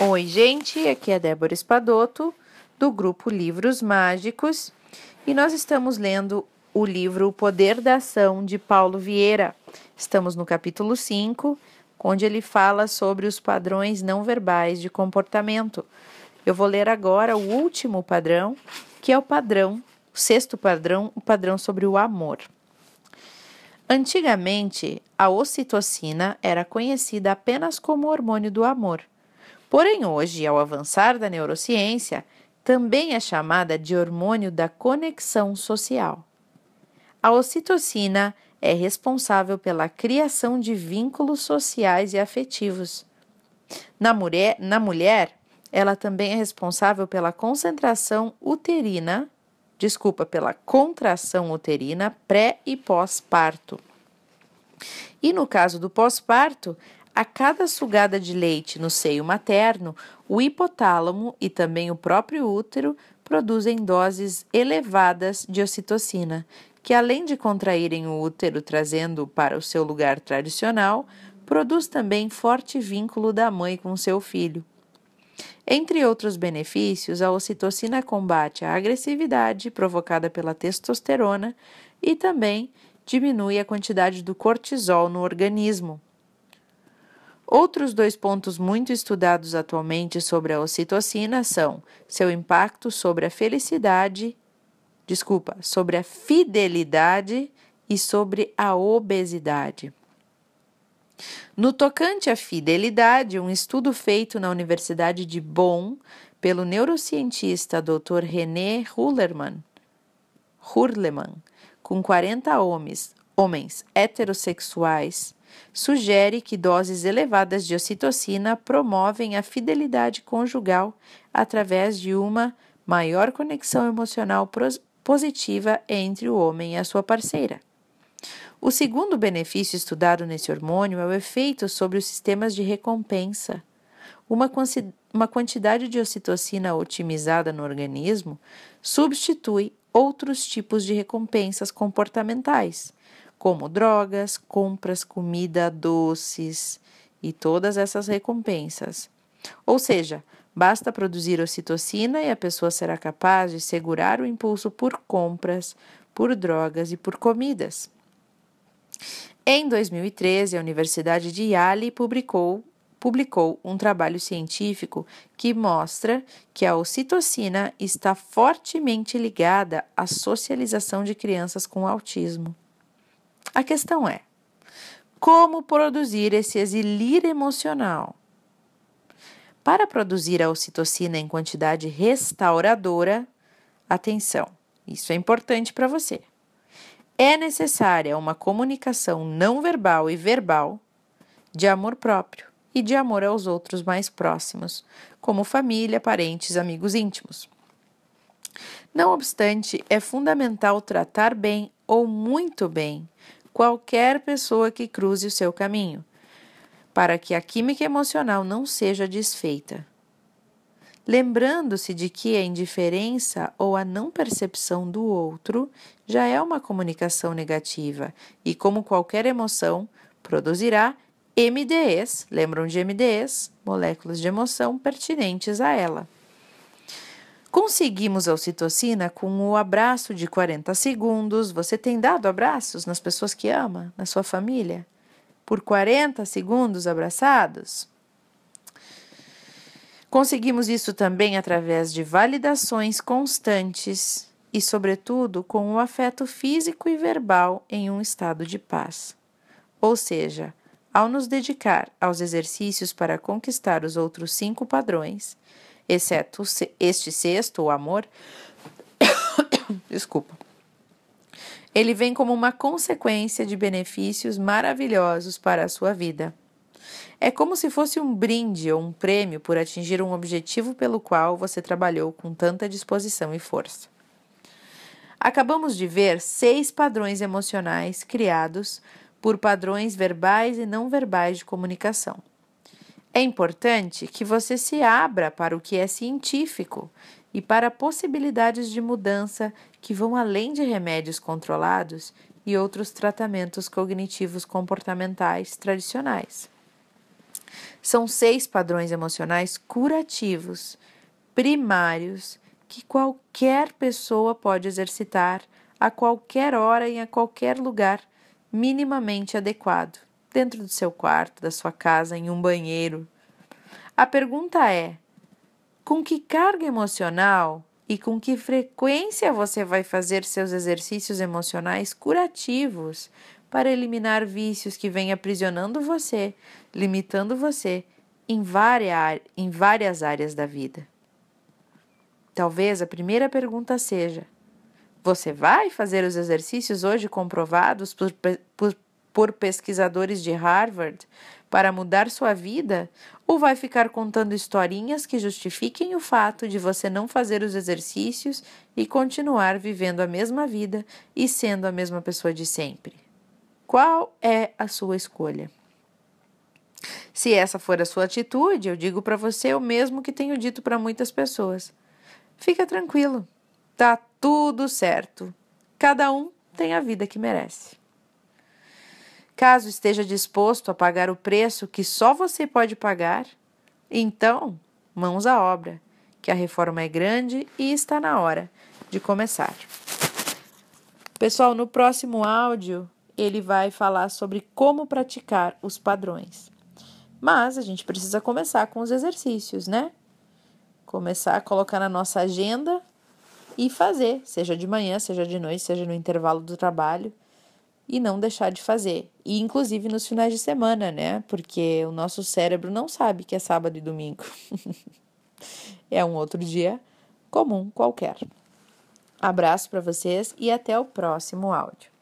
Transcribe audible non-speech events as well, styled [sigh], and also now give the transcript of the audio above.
Oi, gente, aqui é Débora Espadoto, do grupo Livros Mágicos, e nós estamos lendo o livro O Poder da Ação de Paulo Vieira. Estamos no capítulo 5, onde ele fala sobre os padrões não verbais de comportamento. Eu vou ler agora o último padrão, que é o padrão, o sexto padrão, o padrão sobre o amor. Antigamente, a ocitocina era conhecida apenas como hormônio do amor. Porém, hoje, ao avançar da neurociência, também é chamada de hormônio da conexão social. A ocitocina é responsável pela criação de vínculos sociais e afetivos. Na mulher, na mulher, ela também é responsável pela concentração uterina, desculpa, pela contração uterina pré e pós-parto. E no caso do pós-parto, a cada sugada de leite no seio materno, o hipotálamo e também o próprio útero produzem doses elevadas de ocitocina, que além de contraírem o útero trazendo para o seu lugar tradicional, produz também forte vínculo da mãe com seu filho. Entre outros benefícios, a ocitocina combate a agressividade provocada pela testosterona e também diminui a quantidade do cortisol no organismo. Outros dois pontos muito estudados atualmente sobre a ocitocina são seu impacto sobre a felicidade, desculpa, sobre a fidelidade e sobre a obesidade. No tocante à fidelidade, um estudo feito na Universidade de Bonn pelo neurocientista Dr. René Hurleman, Hurleman com 40 homens, homens heterossexuais, sugere que doses elevadas de ocitocina promovem a fidelidade conjugal através de uma maior conexão emocional positiva entre o homem e a sua parceira. O segundo benefício estudado nesse hormônio é o efeito sobre os sistemas de recompensa. Uma, uma quantidade de ocitocina otimizada no organismo substitui outros tipos de recompensas comportamentais, como drogas, compras, comida, doces e todas essas recompensas. Ou seja, basta produzir ocitocina e a pessoa será capaz de segurar o impulso por compras, por drogas e por comidas. Em 2013, a Universidade de Yale publicou, publicou um trabalho científico que mostra que a ocitocina está fortemente ligada à socialização de crianças com autismo. A questão é: como produzir esse exilir emocional? Para produzir a ocitocina em quantidade restauradora, atenção, isso é importante para você. É necessária uma comunicação não verbal e verbal de amor próprio e de amor aos outros mais próximos, como família, parentes, amigos íntimos. Não obstante, é fundamental tratar bem ou muito bem qualquer pessoa que cruze o seu caminho, para que a química emocional não seja desfeita. Lembrando-se de que a indiferença ou a não percepção do outro já é uma comunicação negativa e, como qualquer emoção, produzirá MDEs, lembram de MDEs? Moléculas de emoção pertinentes a ela. Conseguimos a ocitocina com o abraço de 40 segundos. Você tem dado abraços nas pessoas que ama, na sua família? Por 40 segundos abraçados? Conseguimos isso também através de validações constantes e, sobretudo, com o afeto físico e verbal em um estado de paz. Ou seja, ao nos dedicar aos exercícios para conquistar os outros cinco padrões, exceto este sexto, o amor. [coughs] Desculpa. Ele vem como uma consequência de benefícios maravilhosos para a sua vida. É como se fosse um brinde ou um prêmio por atingir um objetivo pelo qual você trabalhou com tanta disposição e força. Acabamos de ver seis padrões emocionais criados por padrões verbais e não verbais de comunicação. É importante que você se abra para o que é científico e para possibilidades de mudança que vão além de remédios controlados e outros tratamentos cognitivos comportamentais tradicionais. São seis padrões emocionais curativos, primários, que qualquer pessoa pode exercitar a qualquer hora e a qualquer lugar minimamente adequado, dentro do seu quarto, da sua casa, em um banheiro. A pergunta é: com que carga emocional e com que frequência você vai fazer seus exercícios emocionais curativos para eliminar vícios que vêm aprisionando você, limitando você em, várias, em várias áreas da vida? Talvez a primeira pergunta seja: você vai fazer os exercícios hoje comprovados por, por, por pesquisadores de Harvard para mudar sua vida? Ou vai ficar contando historinhas que justifiquem o fato de você não fazer os exercícios e continuar vivendo a mesma vida e sendo a mesma pessoa de sempre? Qual é a sua escolha? Se essa for a sua atitude, eu digo para você o mesmo que tenho dito para muitas pessoas. Fica tranquilo, tá tudo certo. Cada um tem a vida que merece. Caso esteja disposto a pagar o preço que só você pode pagar, então, mãos à obra, que a reforma é grande e está na hora de começar. Pessoal, no próximo áudio ele vai falar sobre como praticar os padrões. Mas a gente precisa começar com os exercícios, né? Começar a colocar na nossa agenda e fazer, seja de manhã, seja de noite, seja no intervalo do trabalho e não deixar de fazer. E inclusive nos finais de semana, né? Porque o nosso cérebro não sabe que é sábado e domingo. [laughs] é um outro dia comum qualquer. Abraço para vocês e até o próximo áudio.